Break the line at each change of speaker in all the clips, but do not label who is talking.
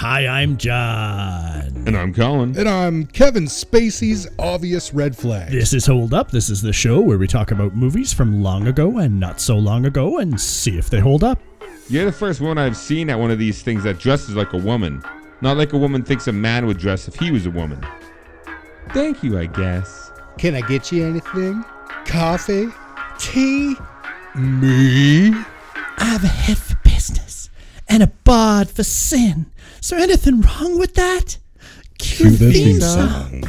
Hi, I'm John.
And I'm Colin.
And I'm Kevin Spacey's obvious red flag.
This is Hold Up. This is the show where we talk about movies from long ago and not so long ago and see if they hold up.
You're the first one I've seen at one of these things that dresses like a woman. Not like a woman thinks a man would dress if he was a woman. Thank you, I guess.
Can I get you anything? Coffee? Tea? Me?
I have a head for business and a bod for sin. Is there anything wrong with that?
Cue the theme song.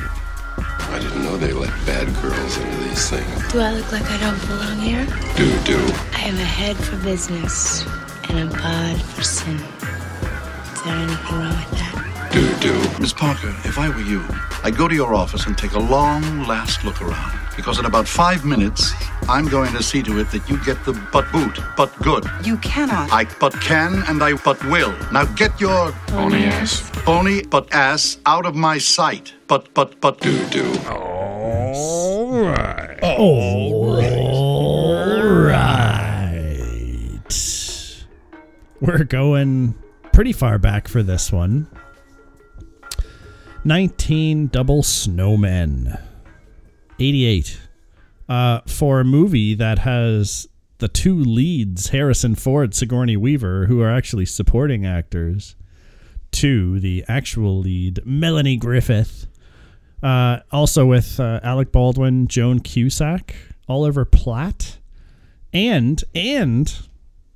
I didn't know they let bad girls into these things.
Do I look like I don't belong here?
Do, do.
I have a head for business and a bod for sin. Is there anything wrong with that?
Do, do.
Miss Parker, if I were you, I'd go to your office and take a long last look around. Because in about five minutes, I'm going to see to it that you get the but boot, but good.
You cannot.
I but can and I but will. Now get your
Pony ass.
pony but ass out of my sight. But, but, but.
Do, do.
All right.
All right. We're going pretty far back for this one. 19 Double Snowmen. 88. Uh, for a movie that has the two leads, Harrison Ford, Sigourney Weaver, who are actually supporting actors, to the actual lead, Melanie Griffith. Uh, also with uh, Alec Baldwin, Joan Cusack, Oliver Platt, and and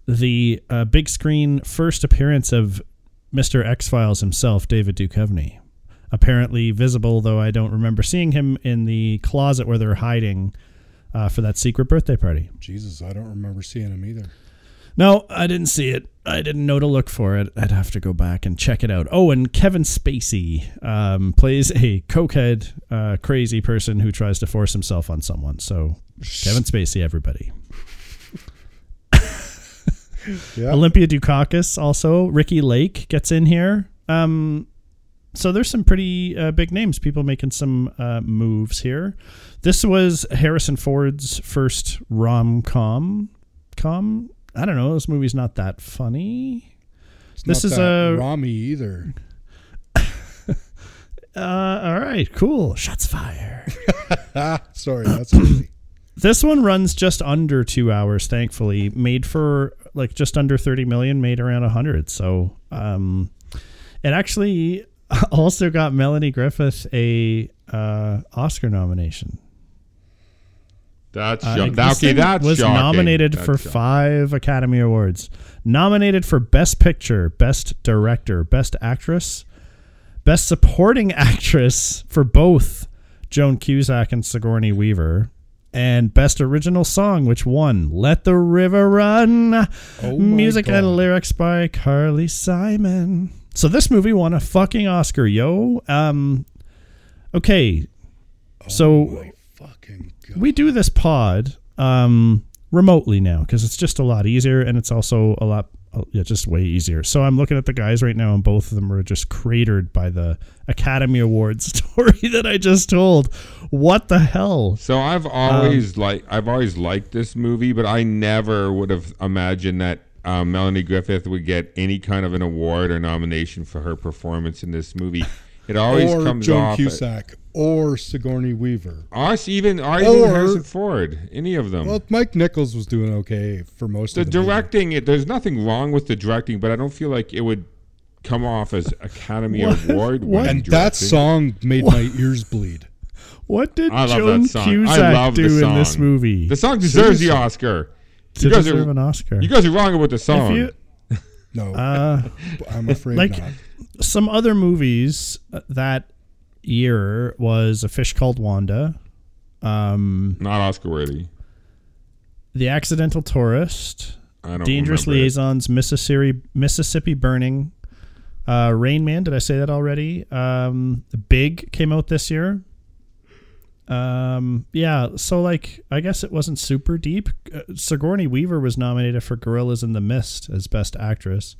the uh, big screen first appearance of Mr. X Files himself, David Duchovny. Apparently visible, though I don't remember seeing him in the closet where they're hiding uh, for that secret birthday party.
Jesus, I don't remember seeing him either.
No, I didn't see it. I didn't know to look for it. I'd have to go back and check it out. Oh, and Kevin Spacey um, plays a cokehead, uh, crazy person who tries to force himself on someone. So, Kevin Spacey, everybody.
Yeah.
Olympia Dukakis also. Ricki Lake gets in here. Um, so there's some pretty uh, big names, people making some uh, moves here. This was Harrison Ford's first rom com. Com? I don't know. This movie's not that funny.
It's
This is a-
Rami either.
Uh, all right, cool. Shots fired.
Sorry, that's easy.
this one runs just under two hours, thankfully. Made for like just under 30 million, made around 100. So um, it actually also got Melanie Griffith a uh, Oscar nomination.
That's
Uh, this
okay. That's
was
shocking.
nominated
That's
for
shocking.
five Academy Awards. Nominated for Best Picture, Best Director, Best Actress, Best Supporting Actress for both Joan Cusack and Sigourney Weaver, and Best Original Song, which won "Let the River Run."
Oh
Music
God.
and lyrics by Carly Simon. So this movie won a fucking Oscar, yo. Um, okay, so
Oh God.
we do this pod um, remotely now because it's just a lot easier and it's also a lot uh, yeah just way easier so i'm looking at the guys right now and both of them are just cratered by the academy awards story that i just told what the hell
So I've always like I've always liked this movie, but I never would have imagined that um, Melanie Griffith would get any kind of an award or nomination for her performance in this movie. It always
or
comes
Joan
off.
Cusack or Sigourney Weaver.
Us even, or even
Or-
Harrison Ford, any of them.
Well, Mike Nichols was doing okay for most
the
of the movie.
directing, it, there's nothing wrong with the directing, but I don't feel like it would come off as Academy Award.
What?
winning
And that song made my ears bleed.
what did
I love
joan
that song. I
cusack
love
do
the
in this movie
The song deserves the Oscar.
To
you guys
deserve
are-
an oscar
You guys are wrong about the
if
song.
you,
No,
uh,
I'm afraid
like-
not.
some other movies that year was a fish called wanda um
Not Oscar worthy.
the accidental tourist
I don't
Dangerous
remember it.
Liaisons, Mississippi, Mississippi Burning, uh, Rain Man. Did I say that already? Um, Big came out this year. Um, yeah. So like, I guess it wasn't super deep. Uh, Sigourney Weaver was nominated for Gorillas in the Mist as Best Actress,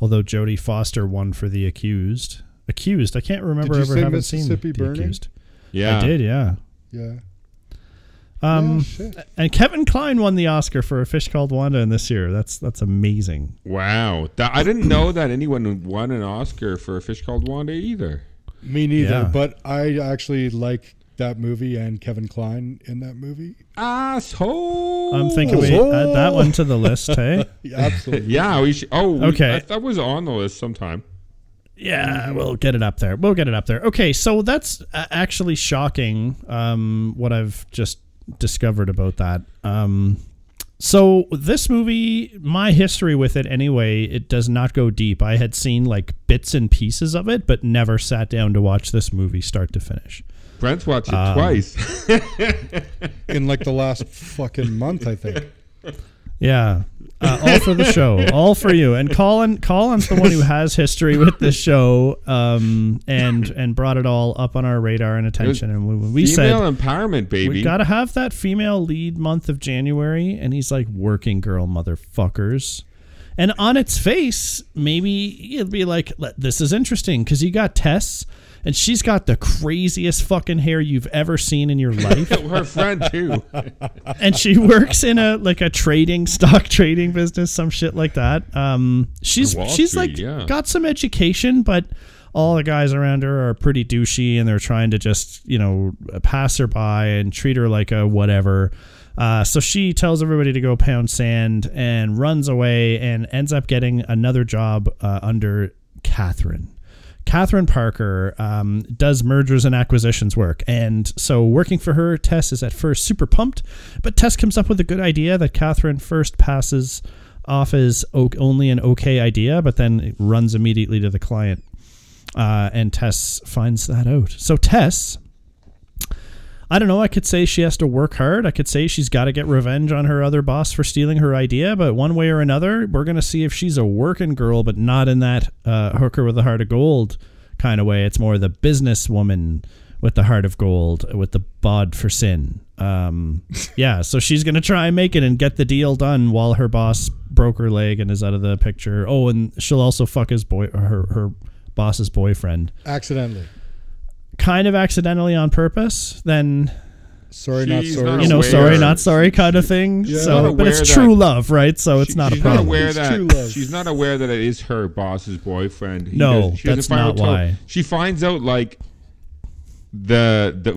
although Jodie Foster won for The Accused. Accused. I can't remember ever having
Mississippi
seen The
Burning?
Accused.
Yeah.
I did. Yeah.
Yeah.
Um,
Yeah,
and Kevin Kline won the Oscar for A Fish Called Wanda in this year. That's that's amazing.
Wow, That- I didn't know that anyone won an Oscar for a fish called Wanda either.
Me neither.
Yeah.
But I actually like that movie and Kevin Kline in that movie.
Asshole.
I'm thinking we add that one to the list. Hey,
Yeah, absolutely.
Yeah, we should. Oh, we-
Okay.
I, that was on the list sometime.
yeah, we'll get it up there. We'll get it up there. Okay, so that's uh, actually shocking. Um, what I've just discovered about that. Um, so this movie, my history with it anyway, it does not go deep. I had seen like bits and pieces of it, but never sat down to watch this movie start to finish.
Brent's watched it
Um,
twice.
In like the last fucking month, I think.
Yeah. Uh, all for the show, all for you. And Colin, Colin's the one who has history with this show, um, and and brought it all up on our radar and attention. And we, we said
Female empowerment, baby.
we got to have that female lead month of January, and he's like, "Working girl, motherfuckers." And on its face, maybe it'd be like, "This is interesting," because you got Tess, and she's got the craziest fucking hair you've ever seen in your life
Her friend too.
and she works in a like a trading stock trading business, some shit like that. Um, she's she's
Street,
like
yeah.
got some education, but all the guys around her are pretty douchey, and they're trying to just you know pass her by and treat her like a whatever. Uh, so she tells everybody to go pound sand and runs away and ends up getting another job uh, under Catherine. Catherine Parker um, does mergers and acquisitions work. And so, working for her, Tess is at first super pumped, but Tess comes up with a good idea that Catherine first passes off as only an okay idea, but then runs immediately to the client. Uh, and Tess finds that out. So, Tess. I don't know. I could say she has to work hard. I could say she's got to get revenge on her other boss for stealing her idea. But one way or another, we're going to see if she's a working girl, but not in that uh, hooker with a heart of gold kind of way. It's more the businesswoman with the heart of gold, with the bod for sin. Um, yeah, so she's going to try and make it and get the deal done while her boss broke her leg and is out of the picture. Oh, and she'll also fuck his boy, her her boss's boyfriend,
Accidentally.
Kind of accidentally on purpose. Then
Sorry, not sorry.
not
you know,
aware.
sorry, not sorry kind of thing.
Yeah.
So, but it's true love, right? So it's
She-
not a
she's
problem.
Not aware
It's
that
true love.
she's not aware that it is her boss's boyfriend. He
No,
doesn't- she
that's
find
not why.
She finds out like the the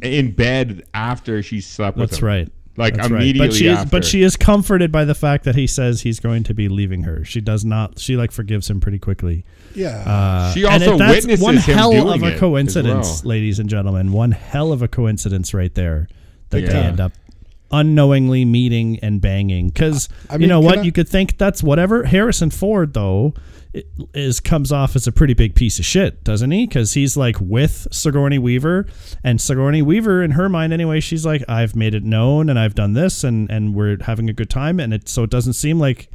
the in bed after she slept with
That's
him.
right.
Like
That's right.
immediately
But she is, but she is comforted by the fact that he says he's going to be leaving her. She does not. She like forgives him pretty quickly.
Yeah.
Uh,
She
and
also
it- that's
witnesses
one hell
doing
of
it
a coincidence,
well.
ladies and gentlemen. One hell of a coincidence right there that they end up unknowingly meeting and banging. Because
I
you know what,
I-
you could think that's whatever. Harrison Ford though i- is comes off as a pretty big piece of shit, doesn't he? Because he's like with Sigourney Weaver, and Sigourney Weaver, in her mind anyway, she's like, I've made it known, and I've done this, and and we're having a good time, and it so it doesn't seem like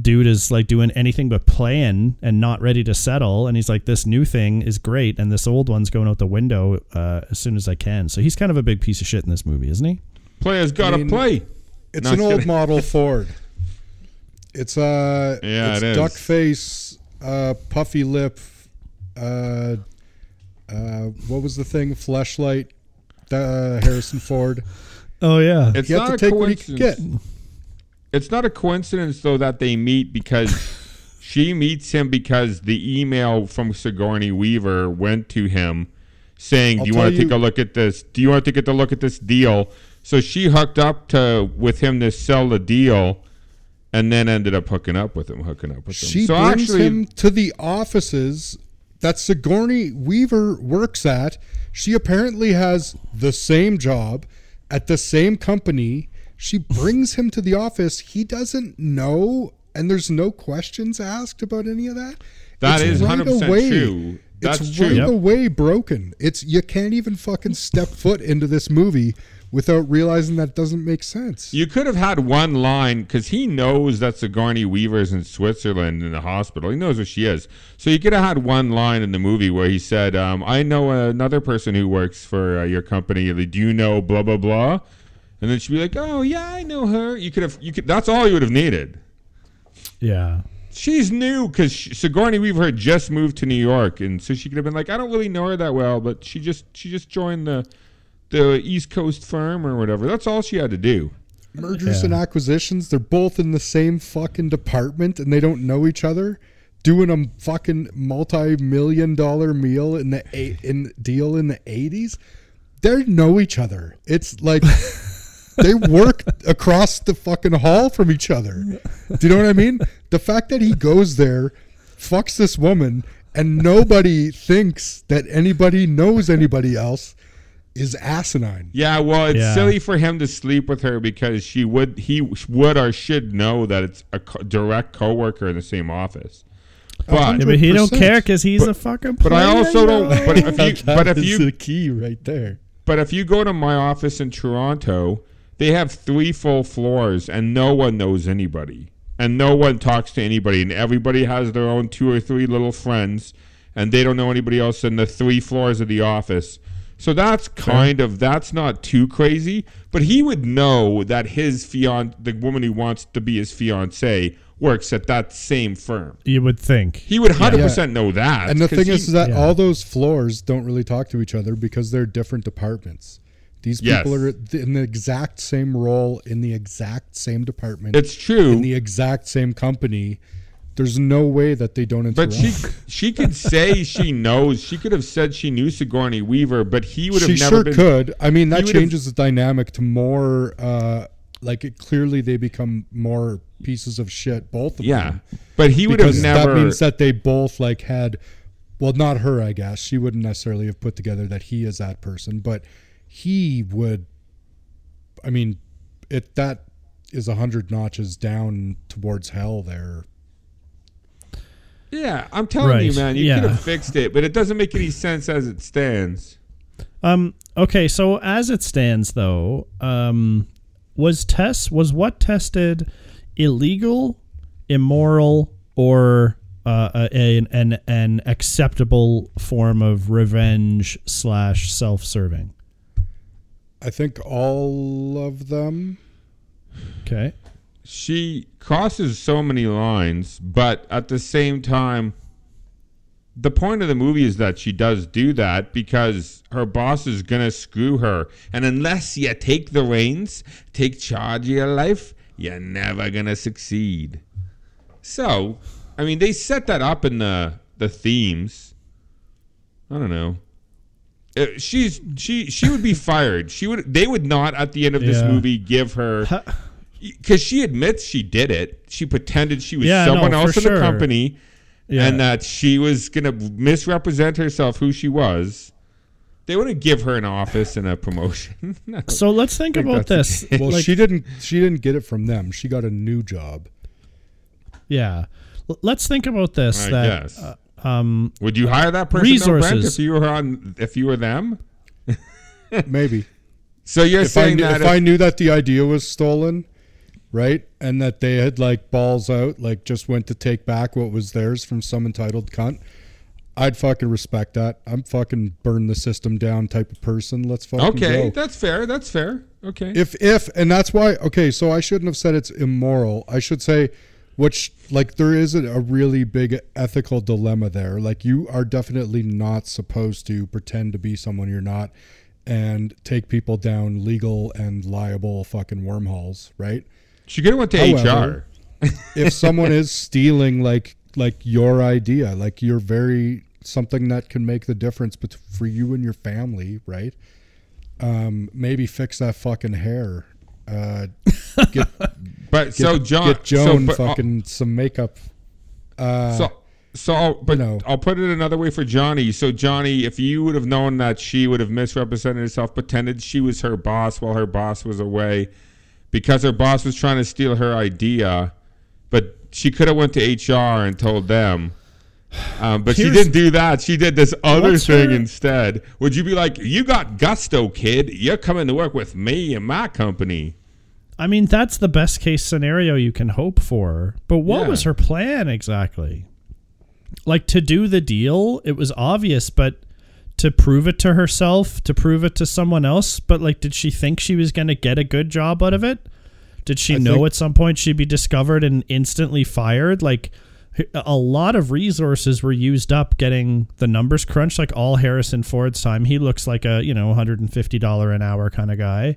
dude is like doing anything but playing and not ready to settle and he's like this new thing is great and this old one's going out the window uh, as soon as i can so he's kind of a big piece of shit in this movie isn't he
players gotta
I mean,
play.
It's
No,
an old
kidding.
model Ford. It's uh
Yeah,
it's
it is.
duck face, uh puffy lip, uh uh what was the thing? Fleshlight, uh, Harrison Ford.
oh yeah
It's
You have
not
to
a
take what he can
coincidence.
get.
It's not a coincidence though that they meet because she meets him because the email from Sigourney Weaver went to him saying,
I'll
"Do you want to take a look at this? Do you want to get a look at this deal?" So she hooked up to with him to sell the deal, and then ended up hooking up with him, hooking up with him.
She
so
brings
actually,
him to the offices that Sigourney Weaver works at. She apparently has the same job at the same company. She brings him to the office. He doesn't know, and there's no questions asked about any of that.
That
It's
is
right
100%
away-
true. That's
it's
true.
right
Yep.
away broken. It's you can't even fucking step foot into this movie without realizing that doesn't make sense.
You could have had one line because he knows that Sigourney Weaver's in Switzerland in the hospital. He knows where she is. So you could have had one line in the movie where he said, um, "I know another person who works for uh, your company. Do you know blah blah blah?" And then she'd be like, "Oh yeah, I know her." You could have. You could. That's all you would have needed.
yeah
She's new because Sigourney Weaver had just moved to New York, and so she could have been like, "I don't really know her that well, but she just she just joined the the East Coast firm or whatever. That's all she had to do.
mergers
Yeah.
and acquisitions. They're both in the same fucking department and they don't know each other. Doing a fucking multi-million dollar meal in the eight in deal in the eighties. They know each other. It's like they work across the fucking hall from each other. Do you know what I mean? The fact that he goes there, fucks this woman, and nobody thinks that anybody knows anybody else is asinine.
Yeah, well, it's
Yeah.
silly for him to sleep with her because she would he would or should know that it's a co- direct coworker in the same office. But
Yeah, but he don't care because he's
But-
a fucking.
but I also don't. But if you
That
but if
is
you
the key right there.
But if you go to my office in Toronto, they have three full floors and no one knows anybody. And no one talks to anybody. And everybody has their own two or three little friends. And they don't know anybody else in the three floors of the office. So that's kind of, that's not too crazy. But he would know that his fiance, the woman who wants to be his fiance, works at that same firm.
you would think.
He would 100% know that.
And the thing
he-
is, is that
Yeah.
all those floors don't really talk to each other because they're different departments. These
Yes.
people are in the exact same role in the exact same department
it's true.
in the exact same company. There's no way that they don't interact.
But she she could say she knows. She could have said she knew Sigourney Weaver, but he would have never
she
never
sure
been.
could. I mean, that changes the dynamic to more. Uh, like it, clearly, they become more pieces of shit. Both of
Yeah,
them.
but he would have never.
that means that they both like had well not her i guess she wouldn't necessarily have put together that he is that person but he would i mean it that is a hundred notches down towards hell there
yeah, I'm telling you, man, you
yeah.
could have fixed it, but it doesn't make any sense as it stands.
Um. Okay. So as it stands, though, um, was Tess was what tested illegal, immoral, or uh, a- an an an acceptable form of revenge slash self serving?
i think all of them
Okay.
She crosses so many lines, but at the same time, the point of the movie is that she does do that because her boss is gonna screw her, and unless you take the reins, take charge of your life, you're never gonna succeed. So, I mean, they set that up in the the themes. I don't know. Uh, she's she she would be fired. She would they would not at the end of this movie give her because she admits she did it. She pretended she was
Yeah,
someone
for
else in
sure.
the company,
Yeah.
and that she was gonna misrepresent herself who she was. They wouldn't give her an office and a promotion. No.
So let's think
think
about this.
well
Like,
she didn't she didn't get it from them she got a new job
yeah. L- Let's think about this.
I
that
guess.
uh, um,
Would you hire that person though, Brent,
Resources.
if you were on if you were them?
maybe
So you're
if I,
saying
knew,
that
if I knew that the idea was stolen right and that they had like balls out like just went to take back what was theirs from some entitled cunt i'd fucking respect that i'm fucking burn the system down type of person let's fucking
okay,
go.
that's fair. That's fair. Okay.
if if and that's why okay so i shouldn't have said it's immoral i should say which like there is a, a really big ethical dilemma there like you are definitely not supposed to pretend to be someone you're not and take people down legal and liable fucking wormholes right
she could have went to
However,
HR.
if someone is stealing like like your idea like you're very something that can make the difference bet- for you and your family right um maybe fix that fucking hair uh get
But
get,
so John,
get joan
so, uh,
fucking some makeup uh
So, so, I'll, but
know.
I'll put it another way for Johnny. So, Johnny, if you would have known that she would have misrepresented herself, pretended she was her boss while her boss was away, because her boss was trying to steal her idea, but she could have went to HR and told them. Um, but she didn't do that. She did this other thing
her-
instead. Would you be like, "You got gusto, kid. You're coming to work with me and my company"?
I mean, that's the best case scenario you can hope for. But what
Yeah.
was her plan exactly? Like to do the deal, it was obvious, but to prove it to herself, to prove it to someone else, but like did she think she was going to get a good job out of it? Did she
I
know
think-
at some point she'd be discovered and instantly fired? Like a lot of resources were used up getting the numbers crunched like all harrison ford's time he looks like a you know $150 an hour kind of guy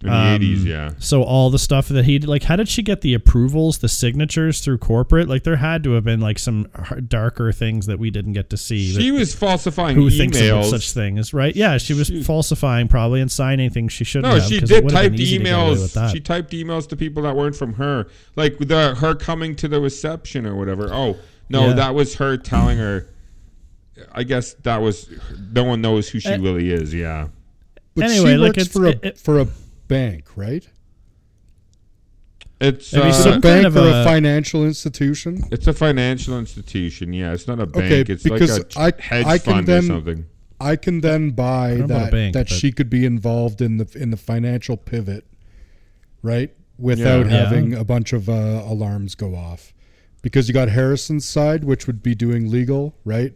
In the
Um,
80s, yeah.
so all the stuff that he like how did she get the approvals the signatures through corporate like there had to have been like some darker things that we didn't get to see
She
that-
was falsifying
who thinks about such things right yeah she was
She-
falsifying probably and signing things she shouldn't
No,
have
she
'cause it
did
would
type
been easy to get away with
emails. She typed emails to people that weren't from her, like the her coming to the reception or whatever. Oh no,
Yeah.
that was her telling her. I guess that was. No one knows who she
Uh,
really is. Yeah.
But
Anyway,
she
like,
works
it's-
for a
it- it-
for a bank, right?
It's uh,
Is
some
a bank
kind of
or a
a-
financial institution?
it's a financial institution. Yeah, it's not a bank.
Okay,
it's
because
like a
I-
hedge
I can
fund
then-
or something.
I can then buy
don't know about a
that
bank,
that she could be involved in the in the financial pivot, right? Without
Yeah.
having a bunch of uh, alarms go off, because you got Harrison's side, which would be doing legal, right?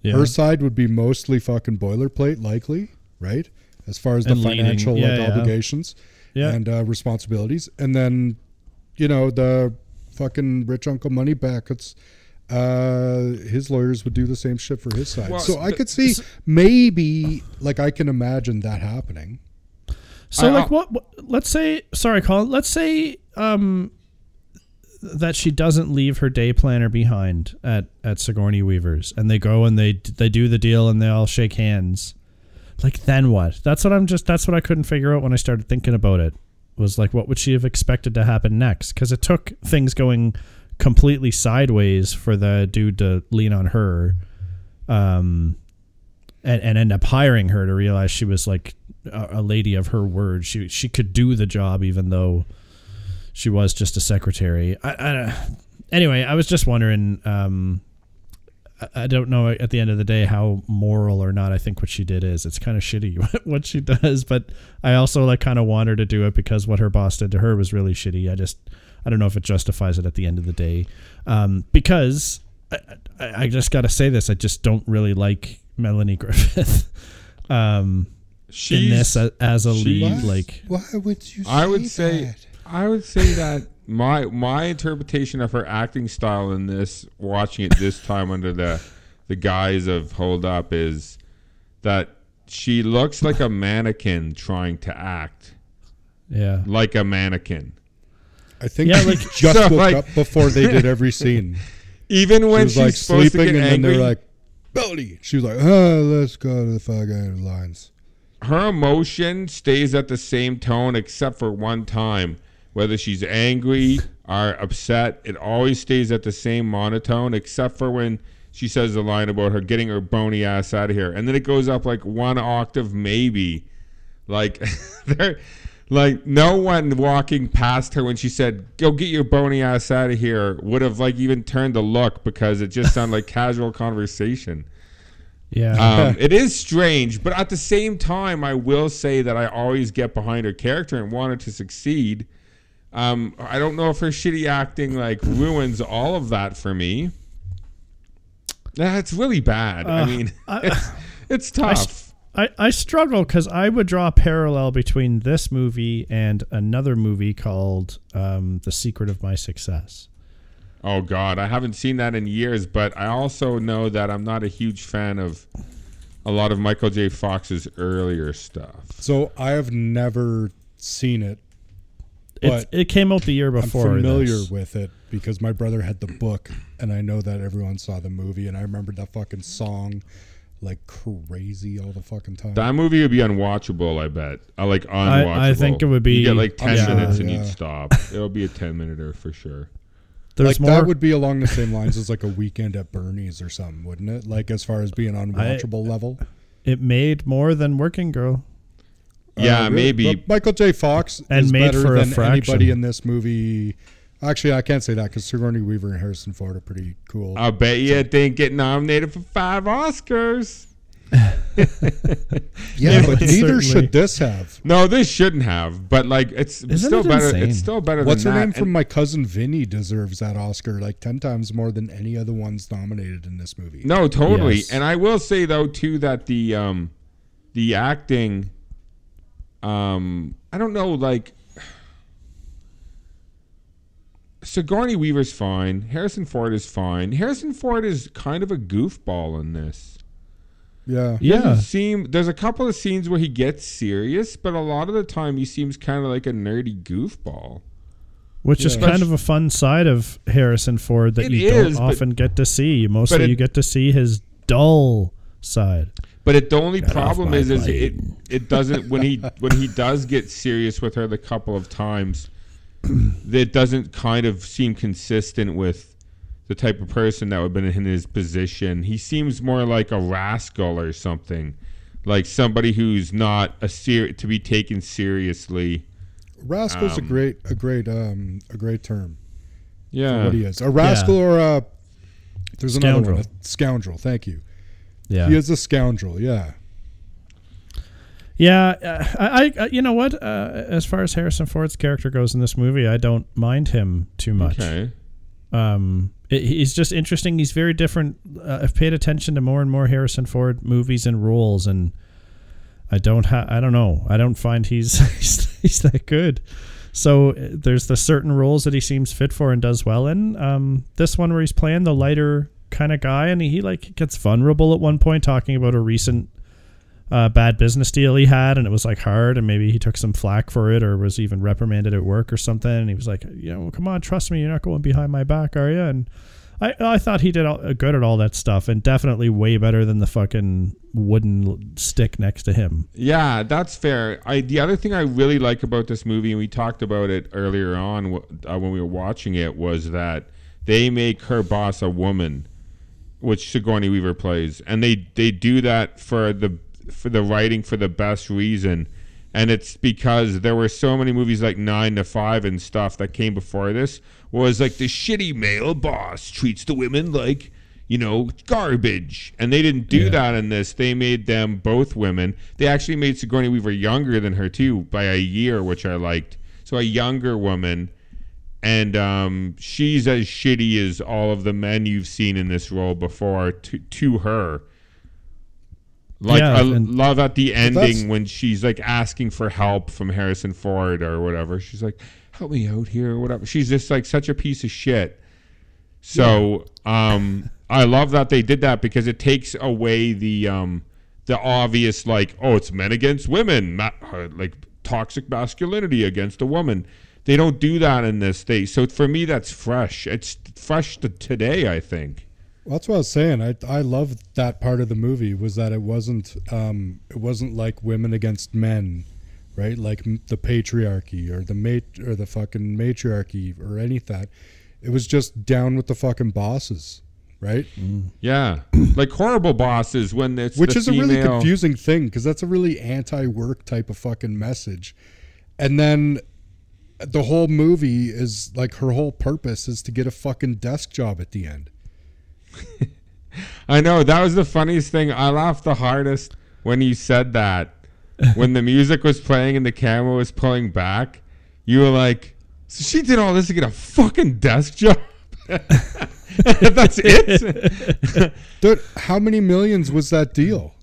Yeah.
Her side would be mostly fucking boilerplate, likely, right? As far as the
And leading.
financial
Yeah,
like
yeah.
obligations
Yeah.
and uh, responsibilities, and then you know the fucking rich uncle money buckets. Uh, his lawyers would do the same shit for his side.
Well,
so I could see maybe, like, I can imagine that happening.
So
I-
like what, what let's say sorry Colin let's say um that she doesn't leave her day planner behind at at Sigourney Weaver's and they go and they they do the deal and they all shake hands like then what that's what I'm just that's what I couldn't figure out when I started thinking about it was like what would she have expected to happen next cuz it took things going completely sideways for the dude to lean on her um and, and end up hiring her to realize she was like a, a lady of her word. She she could do the job even though she was just a secretary. I, I anyway, I was just wondering. Um, I, I don't know at the end of the day how moral or not I think what she did is. It's kind of shitty what she does, but I also like kind of want her to do it because what her boss did to her was really shitty. I just I don't know if it justifies it at the end of the day, um, because I, I, I just got to say this. I just don't really like Melanie Griffith. um, in this as, as a lead,
she's-
like
Why would you?
I would say I would say that my my interpretation of her acting style in this, watching it this time under the the guise of Hold Up, is that she looks like a mannequin trying to act
yeah,
like a mannequin.
I think
Yeah,
she
like-
just
So,
woke
like-
up before they did every scene.
Even when
She
when
was
she's
like sleeping,
to
and
get
then they're like, "Belly." She was like, "Oh, let's go to the fucking lines."
her emotion stays at the same tone except for one time. Whether she's angry or upset, it always stays at the same monotone except for when she says the line about her getting her bony ass out of here. And then it goes up like one octave, maybe. Like, there, like no one walking past her when she said, Go get your bony ass out of here would have like even turned the look because it just sounded like casual conversation.
yeah.
Um, it is strange, but at the same time, I will say that I always get behind her character and want her to succeed. Um, I don't know if her shitty acting like ruins all of that for me. That's really bad. I mean, it's, it's tough.
I, I struggle because I would draw a parallel between this movie and another movie called um, The Secret of My Success.
oh God, I haven't seen that in years, but I also know that I'm not a huge fan of a lot of Michael J. Fox's earlier stuff.
So I have never seen it.
It's,
But
it came out the year before.
I'm familiar
this.
with it because my brother had the book, and I know that everyone saw the movie, and I remember that fucking song like crazy all the fucking time.
That movie would be unwatchable, I bet. Uh, I like unwatchable.
I think it would be-
You get like ten
I'm
minutes and
yeah.
you'd stop. It'll be a ten minuter for sure.
There's
like
more.
that would be along the same lines as like a weekend at Bernie's or something, wouldn't it? Like as far as being unwatchable level.
it made more than Working Girl.
Yeah,
Uh,
maybe.
But Michael J. Fox
And
is
made
better
for a
than
fraction.
anybody in this movie. Actually, I can't say that because Sigourney Weaver and Harrison Ford are pretty cool.
I bet you it didn't get nominated for five Oscars.
yeah, but neither
certainly.
should this have.
No, this shouldn't have. But like, it's
Isn't
still
it
better.
insane?
It's still better
What's her
that.
name from My Cousin Vinny deserves that Oscar like 10 times more than any other ones nominated in this movie.
No, totally.
Yes.
And I will say though too that the um the acting um I don't know like Sigourney Weaver's fine. Harrison Ford is fine. Harrison Ford is kind of a goofball in this.
Yeah.
He
Yeah.
doesn't seem there's a couple of scenes where he gets serious, but a lot of the time he seems kind of like a nerdy goofball.
Which is
Yeah.
kind of a fun side of Harrison Ford that
It
you
is,
don't
but-
often get to see. Mostly
it-
you get to see his dull side.
But it, the only
Get
problem is, is it
plane.
It doesn't when he when he does get serious with her the couple of times, it doesn't kind of seem consistent with the type of person that would have been in his position. He seems more like a rascal or something, like somebody who's not a ser- to be taken seriously.
Rascal's
Um,
a great, a great, um, a great term.
Yeah,
what he is. A rascal or a there's another one. A scoundrel. Thank you.
Yeah.
He is a scoundrel. Yeah.
Yeah, uh, I, I, you know what? Uh, as far as Harrison Ford's character goes in this movie, I don't mind him too much.
okay.
Um, it, he's just interesting. He's very different. Uh, I've paid attention to more and more Harrison Ford movies and roles, and I don't have. I don't know. I don't find he's he's, he's that good. So uh, there's the certain roles that he seems fit for and does well in. Um, this one where he's playing the lighter kind of guy, and he like gets vulnerable at one point, talking about a recent uh, bad business deal he had, and it was like hard, and maybe he took some flack for it, or was even reprimanded at work or something. And he was like, you know, come on, trust me, you're not going behind my back, are you? And I, I thought he did all, good at all that stuff, and definitely way better than the fucking wooden stick next to him.
Yeah, that's fair. I the other thing I really like about this movie, and we talked about it earlier on uh, when we were watching it, was that they make her boss a woman, which Sigourney Weaver plays, and they they do that for the for the writing for the best reason, and it's because there were so many movies like Nine to Five and stuff that came before this was like the shitty male boss treats the women like you know, garbage. And they didn't do
Yeah.
that in this. They made them both women. They actually made Sigourney Weaver younger than her too by a year, which I liked. So a younger woman, and um, she's as shitty as all of the men you've seen in this role before to to her. Like
Yeah,
I
and-
love at the ending when she's like asking for help from Harrison Ford or whatever. She's like, "Help me out here," or whatever. She's just like such a piece of shit. So um, I love that they did that because it takes away the um, the obvious like, oh, it's men against women, ma- uh, like toxic masculinity against a woman. They don't do that in this. They so for me that's fresh. It's fresh to today. I think.
Well, that's what I was saying. I I love that part of the movie was that it wasn't um it wasn't like women against men, right? Like the patriarchy or the mat or the fucking matriarchy or any that. It was just down with the fucking bosses, right?
Yeah, like horrible bosses when it's
Which is a really confusing thing because that's a really anti-work type of fucking message. And then the whole movie is like her whole purpose is to get a fucking desk job at the end.
I know that was the funniest thing. I laughed the hardest when you said that. when the music was playing and the camera was pulling back, you were like, "So she did all this to get a fucking desk job." That's it.
Dude, how many millions was that deal?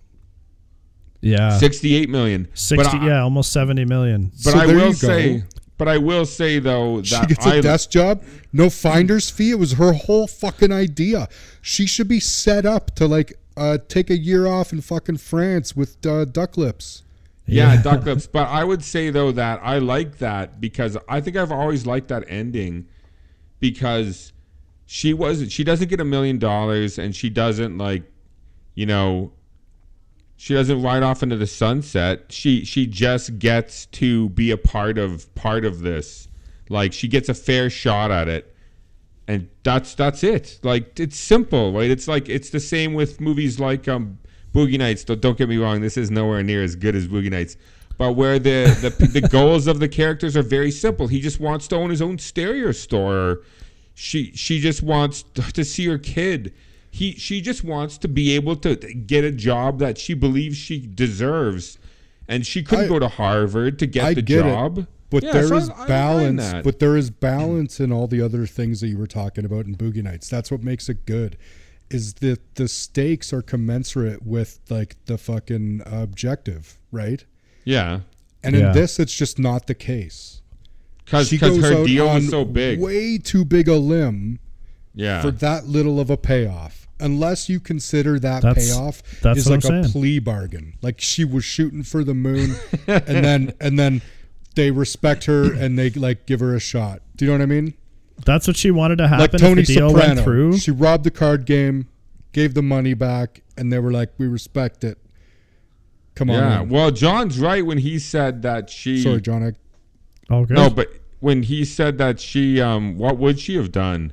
Yeah,
Sixty-eight million.
sixty.
But I,
yeah, almost seventy million.
but
So
I will say, but I will say though that She
gets a
I
desk job, no finder's fee. It was her whole fucking idea. She should be set up to like uh, take a year off in fucking France with uh, duck lips.
Yeah,
Yeah.
duck lips. But I would say though that I like that because I think I've always liked that ending because she wasn't. she doesn't get a million dollars and she doesn't like you know she doesn't ride off into the sunset. She she just gets to be a part of part of this. Like she gets a fair shot at it. And that's that's it. Like it's simple, right? It's like it's the same with movies like um Boogie Nights. Don't, don't get me wrong, this is nowhere near as good as Boogie Nights. But where the, the the goals of the characters are very simple. He just wants to own his own stereo store. She she just wants to see her kid. He she just wants to be able to get a job that she believes she deserves. And she couldn't
I-
go to Harvard to get
I
the
get
job.
it, but
Yeah,
there
so
is
I- I don't mind
balance. But there is balance in all the other things that you were talking about in Boogie Nights. That's what makes it good. Is that the stakes are commensurate with like the fucking objective, right?
yeah.
And
Yeah.
in this, it's just not the case.
because
she
her deal
on
was so big.
way too big a limb
yeah,
for that little of a payoff. Unless you consider that
That's-
payoff
that's
is
what
like
I'm
a
saying.
plea bargain. Like she was shooting for the moon, and then and then they respect her and they like give her a shot. Do you know what I mean?
That's what she wanted to happen.
like
if
Tony
the deal
Soprano.
went through.
She robbed the card game, gave the money back, and they were like, "We respect it." Come on.
yeah.
in.
Well, John's right when he said that she.
Sorry, John. I,
oh, good.
No, but when he said that she, um, what would she have done?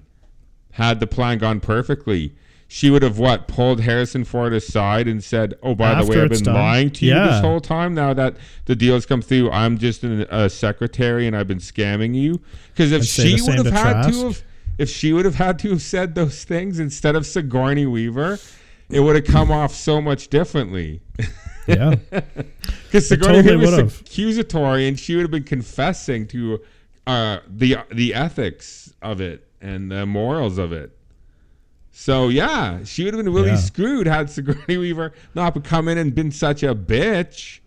Had the plan gone perfectly, she would have what pulled Harrison Ford aside and said, "Oh, by the way, I've been
done.
lying to you
Yeah.
this whole time. Now that the deal's come through, I'm just an, a secretary and I've been scamming you." Because if
say
she would have
to
had
Trask.
to have, if she would have had to have said those things instead of Sigourney Weaver, it would have come off so much differently.
yeah.
Because Sigourney
totally
Weaver was accusatory, and she would have been confessing to uh, the the ethics of it and the morals of it. So yeah, she would have been really
Yeah.
screwed had Sigourney Weaver not come in and been such a bitch.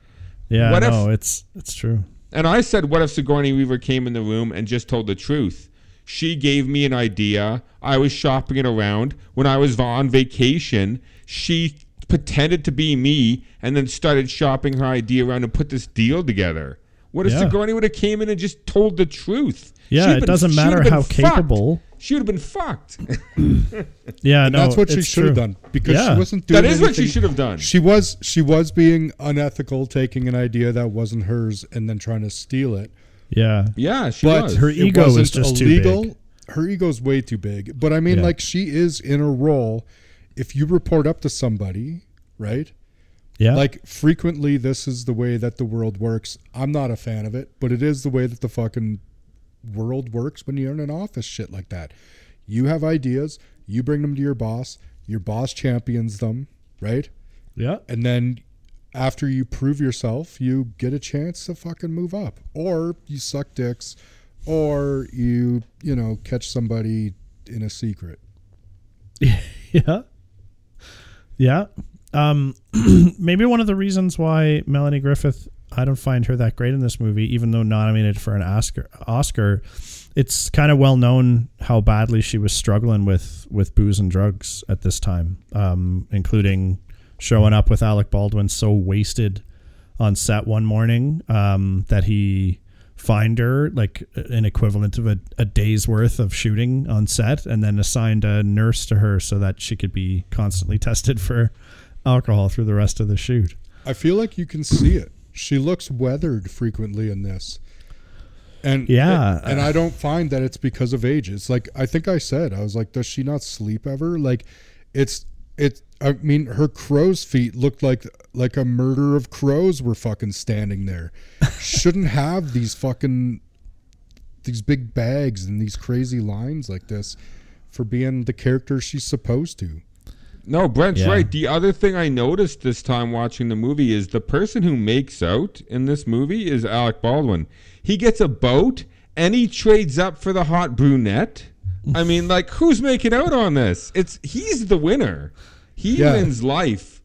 Yeah.
What if-
no, it's it's true.
And I said, what if Sigourney Weaver came in the room and just told the truth? She gave me an idea. I was shopping it around. When I was on vacation, she pretended to be me and then started shopping her idea around and put this deal together. What if
Yeah.
Sigourney would have came in and just told the truth?
Yeah,
She'd
it
been-
doesn't
she
matter
would've been
how
fucked.
capable.
She would have been fucked.
Yeah, no,
that's what she
it's
should have
true.
done because
Yeah.
she wasn't doing.
that is what she
anything-
should have done.
She was she was being unethical, taking an idea that wasn't hers and then trying to steal it.
Yeah.
yeah, she
but
was.
her
it
ego was
wasn't
just too
illegal.
big.
Her ego's way too big. But I mean,
Yeah.
like she is in a role. If you report up to somebody, right?
Yeah.
Like frequently, this is the way that the world works. I'm not a fan of it, but it is the way that the fucking world works when you're in an office. Shit like that. You have ideas. You bring them to your boss. Your boss champions them, right?
yeah.
and then after you prove yourself, you get a chance to fucking move up, or you suck dicks, or you you know catch somebody in a secret.
Yeah. Yeah. Um, maybe one of the reasons why Melanie Griffith, I don't find her that great in this movie, even though nominated for an Oscar. Oscar, it's kind of well known how badly she was struggling with with booze and drugs at this time, um, including showing up with Alec Baldwin so wasted on set one morning um, that he fined her like an equivalent of a, a day's worth of shooting on set and then assigned a nurse to her so that she could be constantly tested for alcohol through the rest of the shoot.
I feel like you can see it. She looks weathered frequently in this. And
Yeah.
and I don't find that it's because of age. It's like I think I said, I was like, does she not sleep ever? Like it's it I mean, her crow's feet looked like like a murder of crows were fucking standing there. Shouldn't have these fucking these big bags and these crazy lines like this for being the character she's supposed to.
No, Brent's
Yeah.
right. The other thing I noticed this time watching the movie is the person who makes out in this movie is Alec Baldwin. He gets a boat and he trades up for the hot brunette. I mean, like, who's making out on this? It's he's the winner. He
Yeah.
wins life.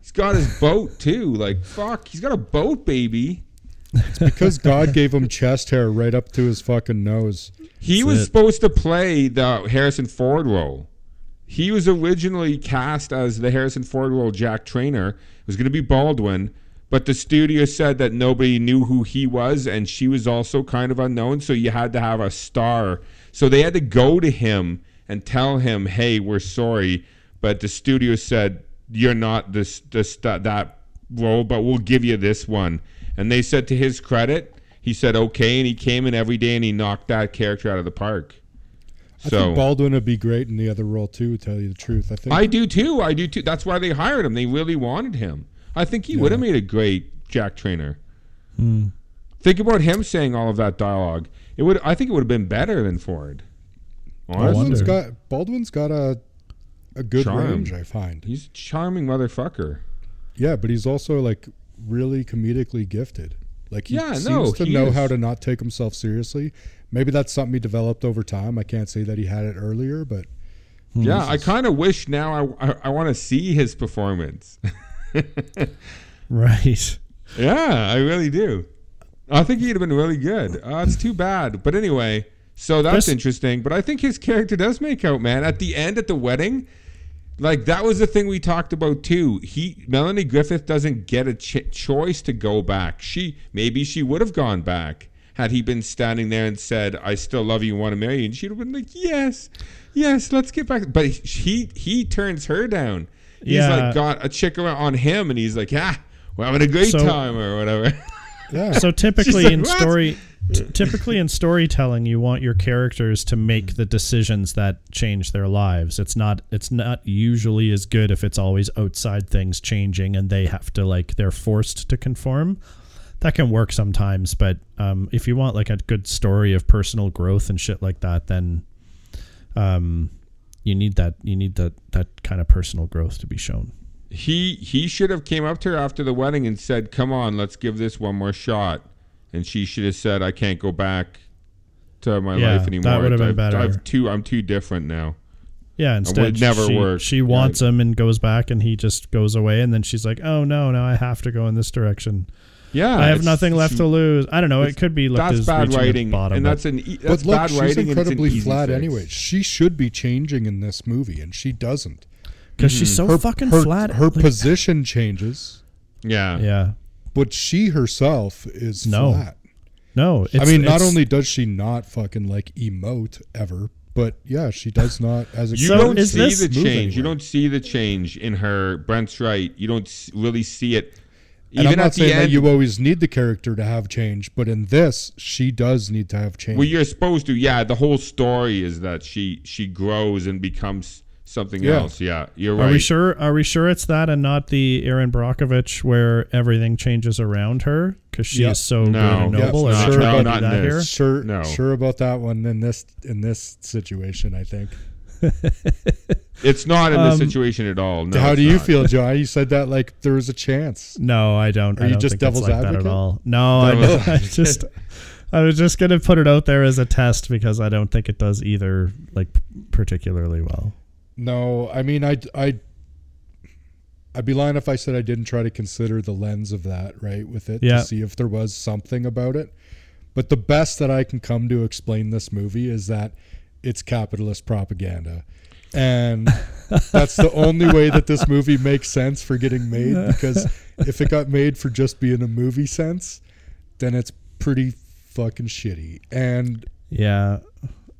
He's got his boat too. Like, fuck, he's got a boat, baby.
It's Because God gave him chest hair right up to his fucking nose.
He
That's
was
it.
supposed to play the Harrison Ford role. He was originally cast as the Harrison Ford role, Jack Trainer. It was going to be Baldwin, but the studio said that nobody knew who he was, and she was also kind of unknown, so you had to have a star. So they had to go to him and tell him, "Hey, we're sorry," but the studio said you're not this this that, that role, but we'll give you this one. And they said to his credit, he said okay, and he came in every day and he knocked that character out of the park.
I
So
think Baldwin would be great in the other role too. To tell you the truth, I think.
I do too. I do too. That's why they hired him. They really wanted him. I think he would have made a great Jack Trainer. Hmm. Think about him saying all of that dialogue. It would. I think it would have been better than Ford. Honestly.
Baldwin's
wonder.
got Baldwin's got a a good
Charm.
range. I find.
He's a charming motherfucker.
Yeah, but he's also like really comedically gifted. Like he
Yeah,
seems
no,
to
he
know
is.
how to not take himself seriously. Maybe that's something he developed over time. I can't say that he had it earlier, but
Yeah, I kind of wish now. I I, I want to see his performance.
Right.
yeah, I really do. I think he'd have been really good. Uh, it's too bad, but anyway. So that's
This-
interesting. But I think his character does make out, man. At the end, at the wedding, like that was the thing we talked about too. He Melanie Griffith doesn't get a ch- choice to go back. She maybe she would have gone back had he been standing there and said, "I still love you, and want to marry you," and she'd have been like, "Yes, yes, let's get back." But he he turns her down. He's
Yeah.
like got a chick around on him, and he's like, "Ah, we're having a great
So-
time," or whatever.
Yeah.
So typically
like,
in
"What?"
story t- typically in storytelling you want your characters to make the decisions that change their lives. It's not it's not usually as good if it's always outside things changing and they have to like they're forced to conform. That can work sometimes, but um, if you want like a good story of personal growth and shit like that, then um, you need that you need that that kind of personal growth to be shown.
He he should have came up to her after the wedding and said, "Come on, let's give this one more shot." And she should have said, "I can't go back to my
Yeah,
life
that
anymore.
would have been
I've-
better.
I've too I'm too different now."
Yeah, instead
never
she,
work.
she wants him and goes back and he just goes away and then she's like, "Oh no, now I have to go in this direction.
Yeah,
I have nothing left to lose." I don't know. It could be looked
that's
as
bad
reaching the
writing,
bottom,
and
but-
that's an e- that's
but look,
bad
she's
writing. and it's an
incredibly flat anyway. She should be changing in this movie, and she doesn't.
Because she's mm-hmm. so
Her,
fucking
her,
flat.
her
like-
position changes,
Yeah,
yeah,
but she herself is
No.
flat.
no. It's,
I mean, not only does she not fucking like emote ever, but yeah, she does not as a
You don't see the
move
change. You don't see the change in her. Brent's right. You don't really see it.
And
Even
I'm not
at the
saying
end,
that you always need the character to have change, but in this, she does need to have change.
well, you're supposed to. Yeah, the whole story is that she she grows and becomes something
Yeah.
else. Yeah, you're right.
Are we sure? Are we sure it's that and not the Erin Brockovich where everything changes around her because she
Yeah.
is so
No.
good and noble?
for
Are they
sure,
trying to
but
do
not
that here?
sure,
No.
sure about that one in this in this situation. I think.
It's not in this
Um,
situation at all. No,
How
it's
do you
not.
feel, Joe? You said that like there was a chance.
No, I don't.
Are
I
you
don't
just
think it's
devil's
like that
advocate?
at all. No, I,
Devil's
I just I was just gonna put it out there as a test because I don't think it does either like particularly well.
No, I mean, I, I, I'd be lying if I said I didn't try to consider the lens of that, right, with it
Yeah.
to see if there was something about it. But the best that I can come to explain this movie is that it's capitalist propaganda. And that's the only way that this movie makes sense for getting made because if it got made for just being a movie sense, then it's pretty fucking shitty. And
Yeah,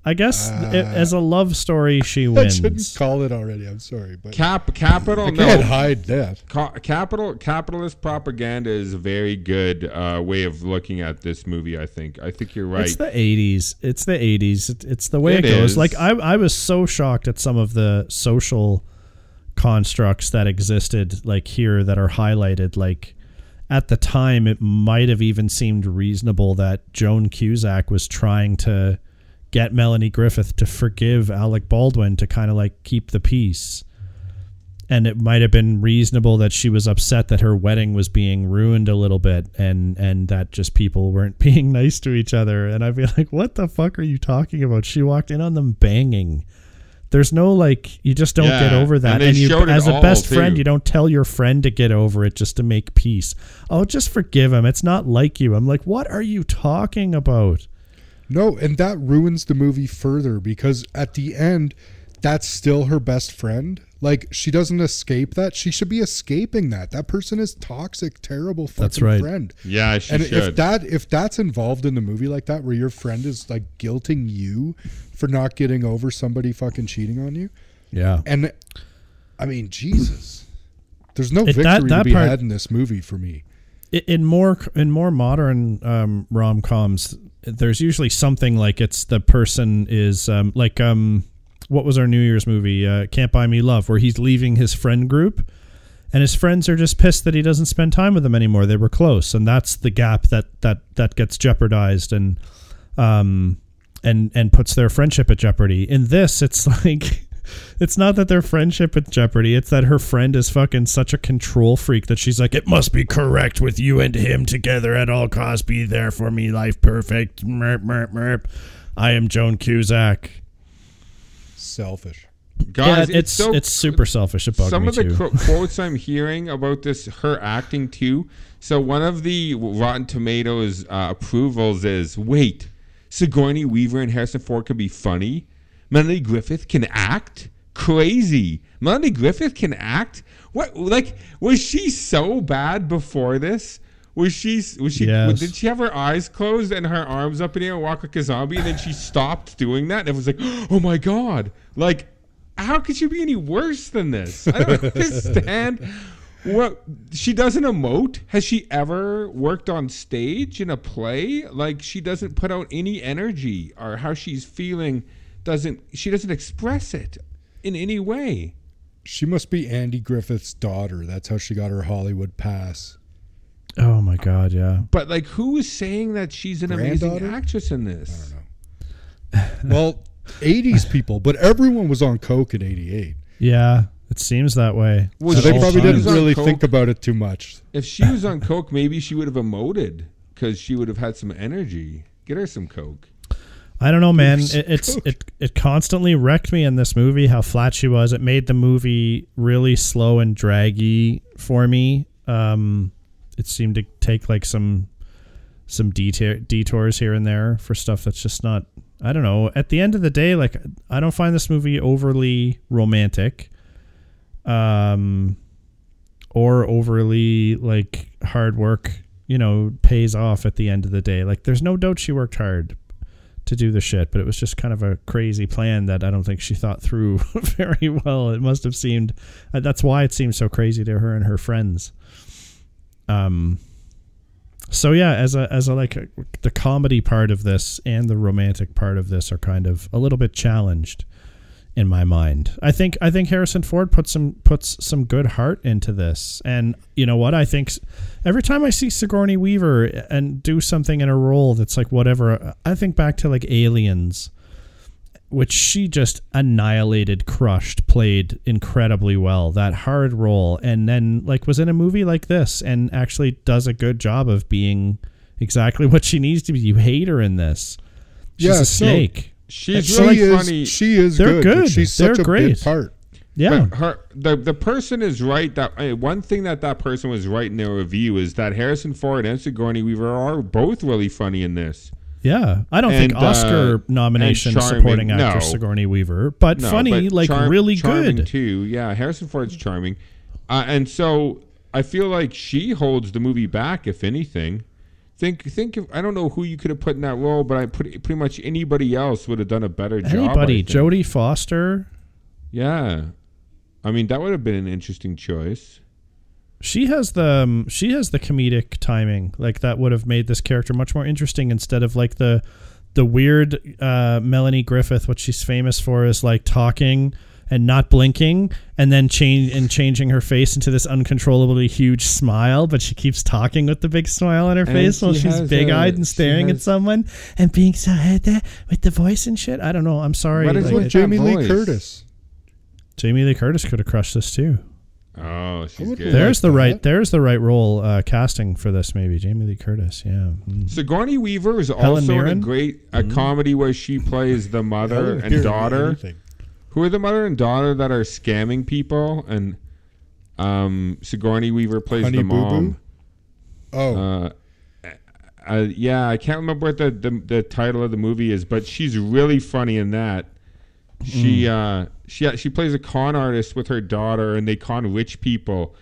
I guess
Uh,
it, as a love story, she
I shouldn't
wins.
call it already. I'm sorry, but
Cap capital?
I
no.
can't hide that.
Ca- capital capitalist propaganda is a very good uh, way of looking at this movie. I think. I think you're right.
It's the '80s. It's the '80s. It, it's the way it,
It
goes.
is.
Like I, I was so shocked at some of the social constructs that existed, like here, that are highlighted. Like at the time, it might have even seemed reasonable that Joan Cusack was trying to get Melanie Griffith to forgive Alec Baldwin to kind of like keep the peace. And it might have been reasonable that she was upset that her wedding was being ruined a little bit and and that just people weren't being nice to each other. And I'd be like, what the fuck are you talking about? She walked in on them banging. There's no like you just don't get over that.
and
And, you as a best friend, you don't tell your friend to get over it just to make peace. Oh, just forgive him. It's not like you. I'm like, what are you talking about?
No, and that ruins the movie further because at the end, that's still her best friend. Like she doesn't escape that. She should be escaping that. That person is toxic, terrible fucking
That's right.
friend.
yeah, she
and
should.
if that if that's involved in the movie like that, where your friend is like guilting you for not getting over somebody fucking cheating on you,
Yeah.
and I mean Jesus, there's no
It-
victory
that-
to
that
be
part-
had in this movie for me.
In more in more modern um, rom coms, there's usually something like it's the person is um, like um, what was our New Year's movie? Uh, Can't Buy Me Love, where he's leaving his friend group, and his friends are just pissed that he doesn't spend time with them anymore. They were close, and that's the gap that that that gets jeopardized and um and and puts their friendship at jeopardy. In this, it's like. It's not that their friendship at jeopardy. It's that her friend is fucking such a control freak that she's like, it must be correct with you and him together at all costs. Be there for me, life perfect. Merp, merp, merp. I am Joan Cusack.
Selfish.
Guys,
yeah, it's
so
it's super selfish. It
some
me
of the
too.
qu- quotes I'm hearing about this, her acting too. So one of the Rotten Tomatoes uh, approvals is, wait, Sigourney Weaver and Harrison Ford can be funny. Melanie Griffith can act. Crazy. Melanie Griffith can act. What? Like, was she so bad before this? Was she? Was she?
Yes.
Did she have her eyes closed and her arms up in the air and walk like a zombie? And then she stopped doing that, and it was like, oh my god! Like, how could she be any worse than this? I don't understand. What she doesn't emote? Has she ever worked on stage in a play? Like she doesn't put out any energy, or how she's feeling doesn't. She doesn't express it in any way.
She must be Andy Griffith's daughter. That's how she got her Hollywood pass.
Oh my god, yeah.
But like, who is saying that she's an amazing actress in this? I don't know.
well, 80s people, but everyone was on coke in 88.
Yeah, it seems that way.
Well,
So they probably didn't really
coke.
think about it too much.
If she was on coke, maybe she would have emoted because she would have had some energy. Get her some coke.
I don't know, man. It, it's it it constantly wrecked me in this movie. How flat she was. It made the movie really slow and draggy for me. Um, it seemed to take like some some detour, detours here and there for stuff that's just not. I don't know. At the end of the day, like I don't find this movie overly romantic, um, or overly like hard work. You know, pays off at the end of the day. Like, there's no doubt she worked hard to do the shit, but it was just kind of a crazy plan that I don't think she thought through very well. It must have seemed uh, that's why it seemed so crazy to her and her friends. Um so yeah, as a as a like a, the comedy part of this and the romantic part of this are kind of a little bit challenged in my mind. I think I think Harrison Ford puts some puts some good heart into this, and you know what? I think every time I see Sigourney Weaver eh, and do something in a role that's like whatever, uh, I think back to like Aliens, which she just annihilated, crushed, played incredibly well. That hard role, and then like was in a movie like this, and actually does a good job of being exactly what she needs to be. You hate her in this. She's
Yeah,
a
so-
snake.
She's
she
really
is,
funny.
She is
They're
good.
good.
She's
They're
such a
great.
big part.
yeah.
But her the the person is right that uh, one thing that that person was right in their review is that Harrison Ford and Sigourney Weaver are both really funny in this.
Yeah, I don't think
And, uh,
Oscar nomination
charming.
supporting actress
No.
Sigourney Weaver, but
No,
funny,
but
like
charm-
really
charming
good.
too. Yeah, Harrison Ford's charming, uh, and so I feel like she holds the movie back, if anything. Think think if, I don't know who you could have put in that role, but I put pretty much anybody else would have done a better job. I
Anybody. Jodie Foster,
Yeah, I mean that would have been an interesting choice.
she has the um, she has the comedic timing, like that would have made this character much more interesting instead of like the the weird uh, Melanie Griffith. What she's famous for is like talking and not blinking, and then change and changing her face into this uncontrollably huge smile. But she keeps talking with the big smile on her
And
face while she's big eyed
a-
and
she
staring at someone and being so head there with the voice and shit. I don't know. I'm sorry.
What is
like,
with
it-
Jamie Lee
voice?
Curtis.
Jamie Lee Curtis could have crushed this too.
Oh, she's
would
good.
like
There's the
that.
right. There's the right role uh, casting for this. Maybe Jamie Lee Curtis. Yeah. Mm.
Sigourney Weaver is
Helen
also in a great a comedy where she plays the mother
Helen
and
Mirren,
daughter. Who are the mother and daughter that are scamming people? And um, Sigourney Weaver plays
Honey
the
Boo Boo?
mom.
Oh,
Uh, uh, yeah, I can't remember what the, the the title of the movie is, but she's really funny in that. She uh she she plays a con artist with her daughter, and they con rich people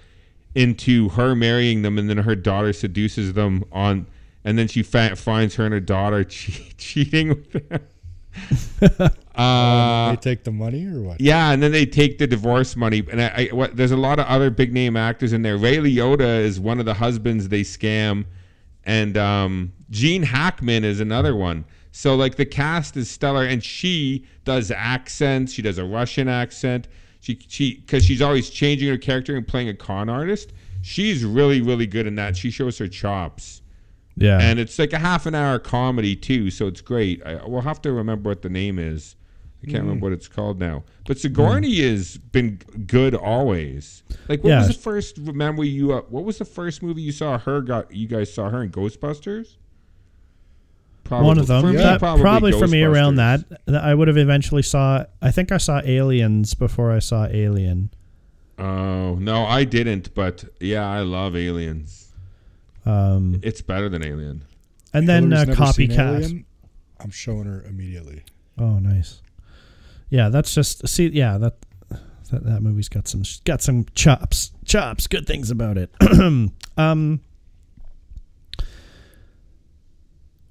into her marrying them, and then her daughter seduces them on, and then she fa- finds her and her daughter che- cheating with them. uh,
they take the money or what?
yeah, and then they take the divorce money, and I, I what, there's a lot of other big name actors in there. Ray Liotta is one of the husbands they scam, and um, Gene Hackman is another one. So like the cast is stellar, and she does accents. She does a Russian accent. She she because she's always changing her character and playing a con artist. She's really really good in that. She shows her chops.
Yeah.
And it's like a half an hour comedy too, so it's great. I, we'll have to remember what the name is. I can't remember what it's called now. But Sigourney has been good always. Like, what
Yeah.
was the first remember you? Uh, what was the first movie you saw her? Got you guys saw her in Ghostbusters? Probably,
One of them.
For me,
That- probably, for me around that. that I would have eventually saw. I think I saw Aliens before I saw Alien.
Oh no, I didn't. But yeah, I love Aliens.
Um,
It's better than Alien.
and then uh,
Hillary's never seen
Copycat.
I'm showing her immediately.
Oh, nice. Yeah, that's just see. Yeah, that that, that movie's got some got some chops, chops. Good things about it. um,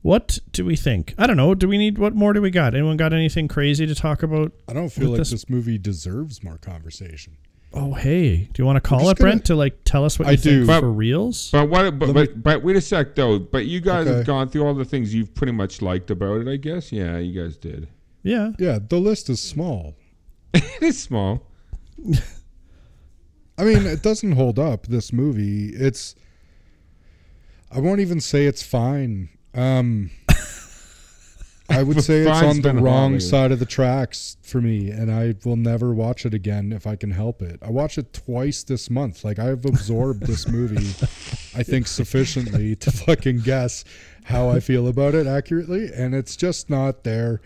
what do we think? I don't know. Do we need what more do we got? Anyone got anything crazy to talk about?
I don't feel like
this-
this, movie deserves more conversation.
Oh, hey, do you want to call
just
it Brent
gonna-
to like tell us what
I
you think
do.
But-
for reals?
But what? But, but,
me-
but wait a sec though. But you guys
Okay.
have gone through all the things you've pretty much liked about it. I guess. Yeah, you guys did.
Yeah,
Yeah, the list is small.
it is small.
I mean, it doesn't hold up. This movie, it's. I won't even say it's fine. Um, I would say it's on the wrong side of the tracks for me, and I will never watch it again if I can help it. I watched it twice this month. Like I've absorbed this movie, I think sufficiently to fucking guess how I feel about it accurately, and it's just not there.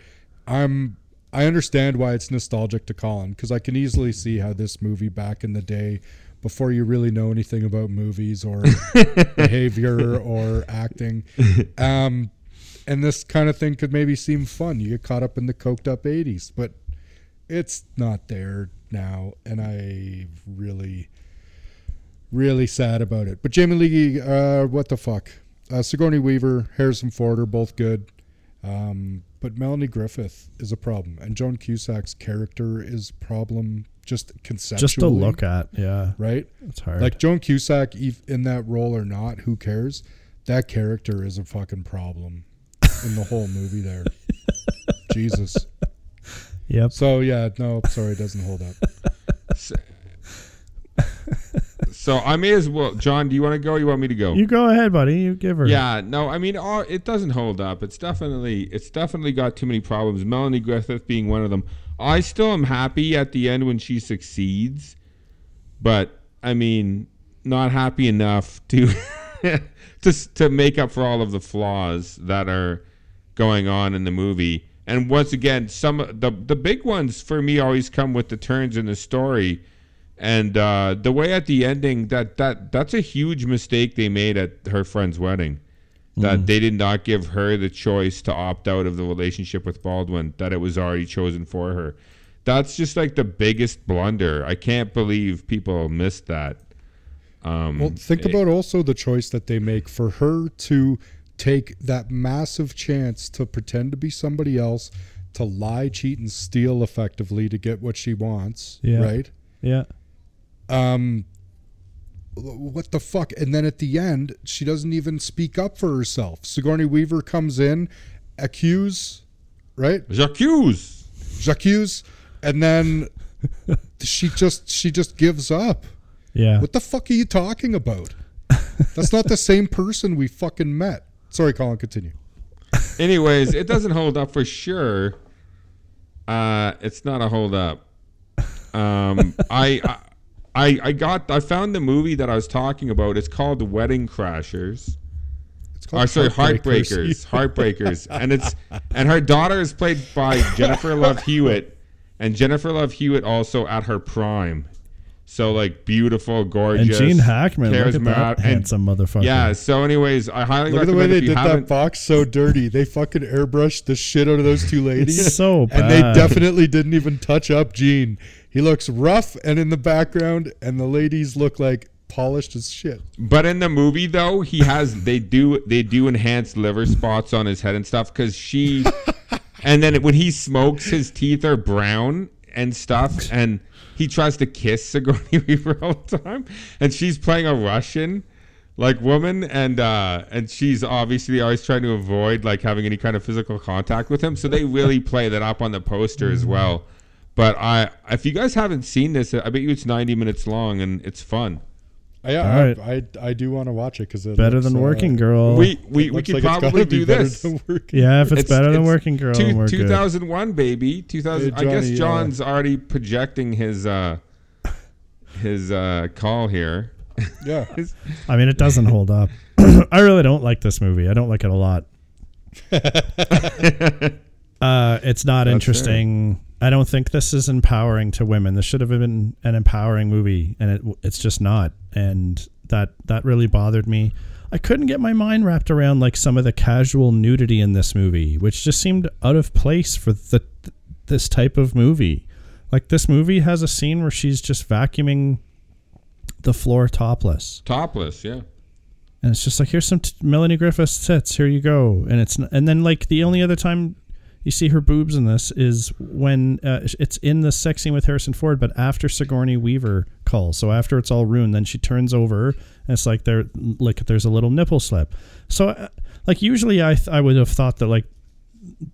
I'm. I understand why it's nostalgic to Colin because I can easily see how this movie back in the day, before you really know anything about movies or behavior or acting, um, and this kind of thing could maybe seem fun. You get caught up in the coked up 80s, but it's not there now. And I really, really sad about it. But Jamie Lee, uh, what the fuck? Uh, Sigourney Weaver, Harrison Ford are both good. Um, but Melanie Griffith is a problem. And Joan Cusack's character is problem just conceptually.
just to look at. Yeah,
Right?
it's hard.
Like Joan Cusack, in that role or not, who cares? That character is a fucking problem in the whole movie there. Jesus.
yep.
So yeah, no, sorry, it doesn't hold up.
So I may as well. John, do you want to go? Or you want me to go?
You go ahead, buddy. You give her.
Yeah, no, I mean, all, it doesn't hold up. It's definitely, it's definitely got too many problems. Melanie Griffith being one of them. I still am happy at the end when she succeeds, but I mean, not happy enough to to to make up for all of the flaws that are going on in the movie. And once again, some the the big ones for me always come with the turns in the story. And uh, the way at the ending that that that's a huge mistake they made at her friend's wedding. That they did not give her the choice to opt out of the relationship with Baldwin. That it was already chosen for her. That's just like the biggest blunder. I can't believe people missed that. Um,
Well, think about also the choice that they make for her to take that massive chance to pretend to be somebody else, to lie, cheat, and steal effectively to get what she wants.
Yeah.
Right?
Yeah.
Um what the fuck and then at the end she doesn't even speak up for herself sigourney weaver comes in accuse right
J'accuse.
j'accuse and then she just she just gives up
Yeah.
what the fuck are you talking about that's not the same person we fucking met sorry colin continue
Anyways, it doesn't hold up for sure. Uh, it's not a hold up. Um, I, I, I I got, I found the movie that I was talking about. It's called Wedding Crashers.
it's called
Oh, sorry,
Heartbreakers.
Heartbreakers. Heartbreakers. and it's and her daughter is played by Jennifer Love Hewitt, and Jennifer Love Hewitt also at her prime. So like beautiful, gorgeous, and
Gene Hackman, look at
charismatic,
that
and-
handsome motherfucker.
Yeah. So, anyways, I highly
Look at the way they did that box so dirty. They fucking airbrushed the shit out of those two ladies.
So
And they definitely didn't even touch up Gene. He looks rough and in the background, and the ladies look like polished as shit.
But in the movie, though, he has they do they do enhance liver spots on his head and stuff because she, and then when he smokes, his teeth are brown and stuff, and he tries to kiss Sigourney Weaver all the time, and she's playing a Russian like woman, and uh, and she's obviously always trying to avoid like having any kind of physical contact with him. So they really play that up on the poster as well. But I, if you guys haven't seen this, I bet you it's 90 minutes long and it's fun.
I,
All
I,
right.
I, I do want to watch it because it
better
looks,
than
uh,
Working Girl.
We we, we could
like
probably
gotta be
do
better
this.
than Working
yeah, if it's,
It's-
better than Working Girl,
two-
then we're good.
2001, baby. 2000.
Hey,
I guess
Johnny, uh,
John's already projecting his uh his uh call here.
Yeah.
I mean, it doesn't hold up. I really don't like this movie. I don't like it a lot. uh, it's not interesting. I don't think this is empowering to women. This should have been an empowering movie, and it, it's just not. And that that really bothered me. I couldn't get my mind wrapped around like some of the casual nudity in this movie, which just seemed out of place for the this type of movie. Like this movie has a scene where she's just vacuuming the floor topless.
Topless, yeah.
and it's just like here's some t- Melanie Griffith's tits. Here you go. And it's n- and then like the only other time you see her boobs in this is when uh, it's in the sex scene with Harrison Ford, but after Sigourney Weaver calls. So after it's all ruined, then she turns over and it's like there like there's a little nipple slip. So uh, like usually I th- I would have thought that like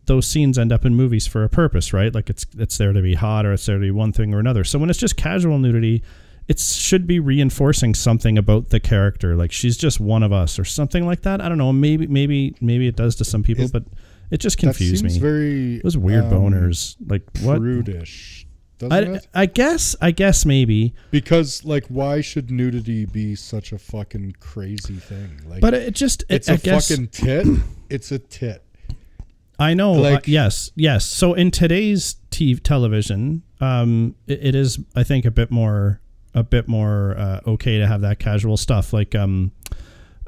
those scenes end up in movies for a purpose, right? Like it's it's there to be hot or it's there to be one thing or another. So when it's just casual nudity, it should be reinforcing something about the character. Like she's just one of us or something like that. I don't know. Maybe maybe maybe it does to some people,
Is-
but it just
That
confused
seems
me.
very
it was weird
um,
boners. Like what?
prudish, doesn't
I,
it?
I guess I guess maybe,
Because like, why should nudity be such a fucking crazy thing? Like,
but it just it,
it's
I
a
guess
fucking tit. It's a tit.
I know. uh,
Like-
yes, yes. So in today's TV, television, um, it, it is, I think, a bit more, a bit more uh, okay to have that casual stuff. Like, um,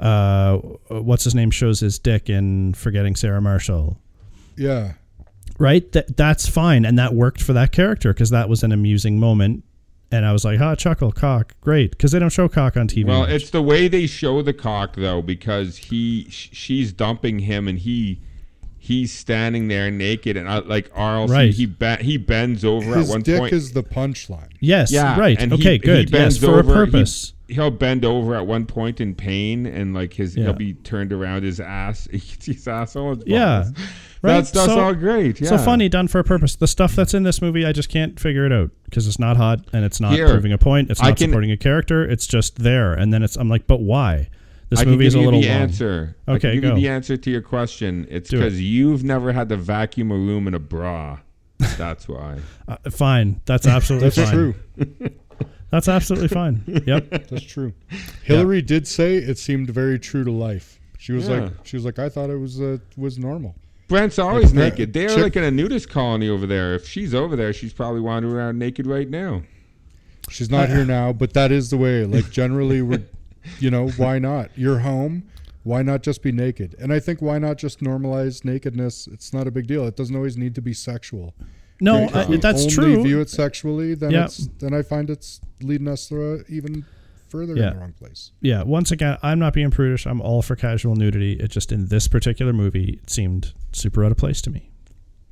uh, what's his name shows his dick in Forgetting Sarah Marshall,
Yeah.
right? That that's fine, and that worked for that character because that was an amusing moment. And I was like, "Ha, chuckle, cock, great," because they don't show cock on TV.
Well,
much.
it's the way they show the cock though, because he sh- she's dumping him and he he's standing there naked and I, like Arl,
Right.
he be- he bends over
His
at one
dick
point.
is the punchline.
yes,
yeah,
right,
and he-
okay,
he
good, yes,
bends
for a
over, he-
purpose.
He'll bend over at one point in pain, and like his
Yeah.
he'll be turned around. His ass, his asshole.
Yeah. Right,
That's that's
so-
all great. Yeah.
So funny, done for a purpose. The stuff that's in this movie, I just can't figure it out because it's not hot and it's not
Here,
proving a point. It's not
can-
supporting a character. It's just there, and then it's. I'm like, but why? This
I
movie is a
you
little
the
long.
answer. I
Okay,
can give
go.
you the answer to your question. It's
Do it.
because you've never had to vacuum a room in a bra. That's why.
Uh, fine, that's absolutely
That's
fine.
true.
That's absolutely fine. Yep.
That's true. Hillary did say it seemed very true to life. She was
Yeah.
like, she was like, I thought it was uh, was normal.
Brent's always
Brent-
naked. They're
Chip-
like in a nudist colony over there. If she's over there, she's probably wandering around naked right now.
She's not here now, but that is the way. Like generally, we're, you know, why not? You're home. Why not just be naked? And I think why not just normalize nakedness? It's not a big deal. It doesn't always need to be sexual.
No,
If
uh,
we
that's
only
true.
View it sexually, then
Yeah.
it's then I find it's leading us through even further
Yeah.
in the wrong place.
yeah. Once again, I'm not being prudish. I'm all for casual nudity. It just in this particular movie, it seemed super out of place to me.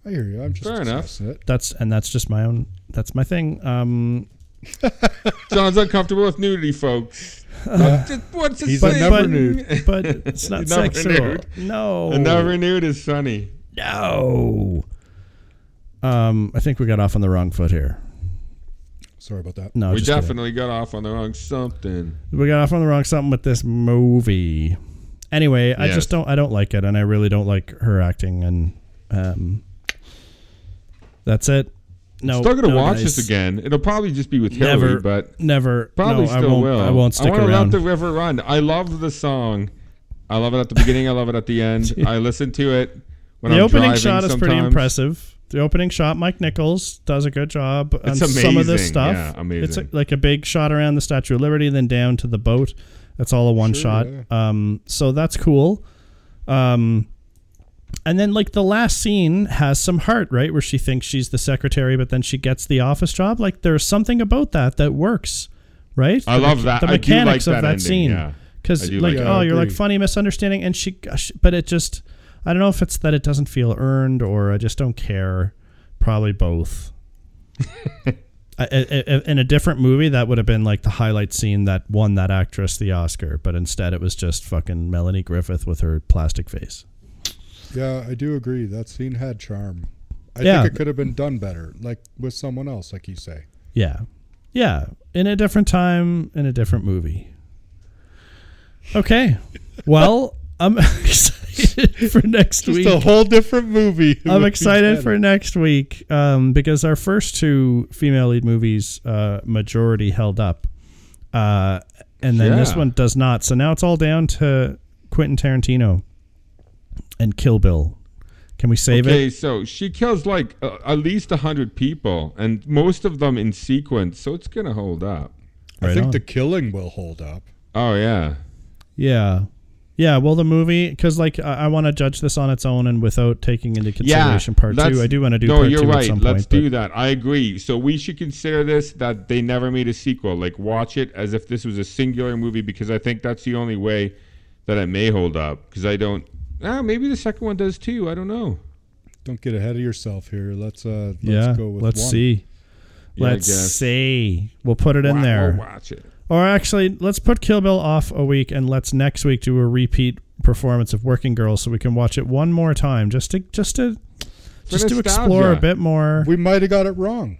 I hear you. I'm just
Fair enough.
it.
That's and that's just my own. That's my thing. Um,
John's uncomfortable with nudity, folks. What's it- What's it
He's
saying?
a never
but,
nude.
but it's not
Never
sexual.
nude.
No,
A never nude is funny.
No. Um, I think we got off on the wrong foot here.
Sorry about that.
No,
we
just kidding.
definitely got off on the wrong something.
we got off on the wrong something with this movie. Anyway, I
Yes.
just don't. I don't like it, and I really don't like her acting. And um, that's it. No,
Still gonna
no
watch
dice.
this again. It'll probably just be with Hillary,
Never,
but
never.
probably
no, I
still
won't,
will.
I won't stick
I wanna
around.
let the river run. I love the song. I love it at the beginning. I love it at the end. I listen to it when
the
I'm
opening
driving
shot is pretty
sometimes.
impressive. The opening shot, Mike Nichols does a good job on
It's
some of this
amazing.
stuff.
Yeah, amazing.
It's a, like a big shot around the Statue of Liberty, then down to the boat. That's all a one
Sure,
shot.
yeah.
Um, so that's cool. Um, and then like the last scene has some heart, right? Where she thinks she's the secretary, but then she gets the office job. Like there's something about that that works, right?
I
The
love that.
The
I do like
mechanics of
that
that
ending,
scene.
yeah.
Because
I do
like,
like
that.
oh, you're like funny misunderstanding, and she, gosh, but it just, I don't know if it's that it doesn't feel earned or I just don't care. Probably both. I, I, I- in a different movie, that would have been like the highlight scene that won that actress the Oscar, but instead it was just fucking Melanie Griffith with her plastic face.
Yeah, I do agree. That scene had charm. I
Yeah.
think it could have been done better, like with someone else, like you say.
Yeah. Yeah. In a different time, in a different movie. Okay. Well, I'm excited for next
Just
week.
It's a whole different movie.
I'm excited for next week um, because our first two female lead movies, uh, majority held up, uh, and then this one does not. So now it's all down to Quentin Tarantino. and Kill Bill. Can we save
okay,
it?
Okay, so she kills like uh, at least a hundred people, and most of them in sequence, so it's gonna hold up.
I think
on.
the killing will hold up.
Oh yeah,
Yeah. Yeah, well, the movie, because like I, I want to judge this on its own and without taking into consideration part two. I do want to do
No,
part
you're
two
right.
at some
Let's
point.
do
but-
that. I agree. So we should consider this that they never made a sequel. Like watch it as if this was a singular movie because I think that's the only way that it may hold up. Because I don't. Ah, maybe the second one does too. I don't know.
Don't get ahead of yourself here. Let's uh let's
yeah,
go with
let's
one.
see.
Yeah,
let's see. We'll put it in
Wa-
there.
we'll watch it.
Or actually, let's put Kill Bill off a week and let's next week do a repeat performance of Working Girls so we can watch it one more time just to just to just to explore a bit more.
We might have got it wrong.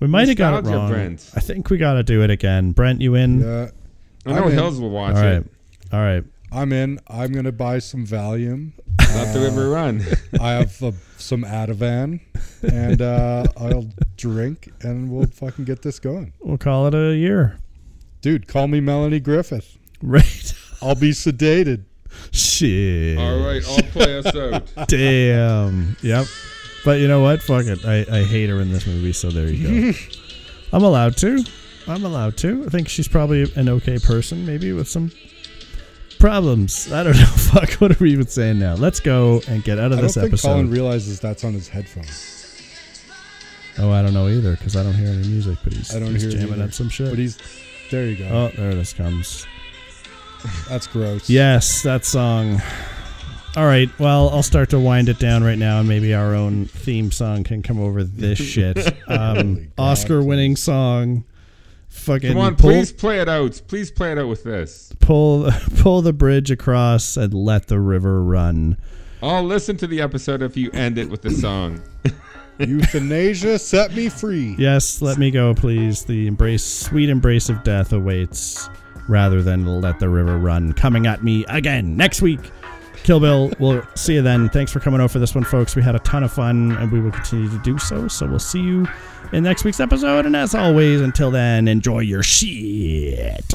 We might have got it wrong.
Brent.
I think we got to do it again. Brent, you in?
Yeah.
I know
I'm.
Hills will watch
All right.
it.
All right.
I'm in. I'm gonna buy some Valium.
Not the river run.
I have uh, some Ativan, and uh, I'll drink, and we'll fucking get this going.
We'll call it a year.
Dude, call me Melanie Griffith.
Right.
I'll be sedated.
Shit.
All right, I'll play us out.
Damn. Yep. But you know what? Fuck it. I, I hate her in this movie, so there you go. I'm allowed to. I'm allowed to. I think she's probably an okay person, maybe with some problems. I don't know. Fuck. What are we even saying now? Let's go and get out of
I don't
this
think
episode.
Colin realizes that's on his headphones.
oh, I don't know either because I don't hear any music, but he's,
I don't
he's
hear it
jamming
either.
at some shit.
But he's there. You go.
oh, there this comes.
That's gross.
Yes, that song. All right. Well, I'll start to wind it down right now, and maybe our own theme song can come over this shit. Um, Oscar-winning song. Fucking
Come on,
pull,
please play it out. Please play it out with this.
pull, pull the bridge across and let the river run.
I'll listen to the episode if you end it with the song.
Euthanasia set me free.
Yes, let me go, please. The embrace, sweet embrace of death awaits, rather than let the river run. Coming at me again next week. Kill Bill. We'll see you then. Thanks for coming over for this one, folks. We had a ton of fun, and we will continue to do so. So we'll see you in next week's episode. And as always, until then, enjoy your shit.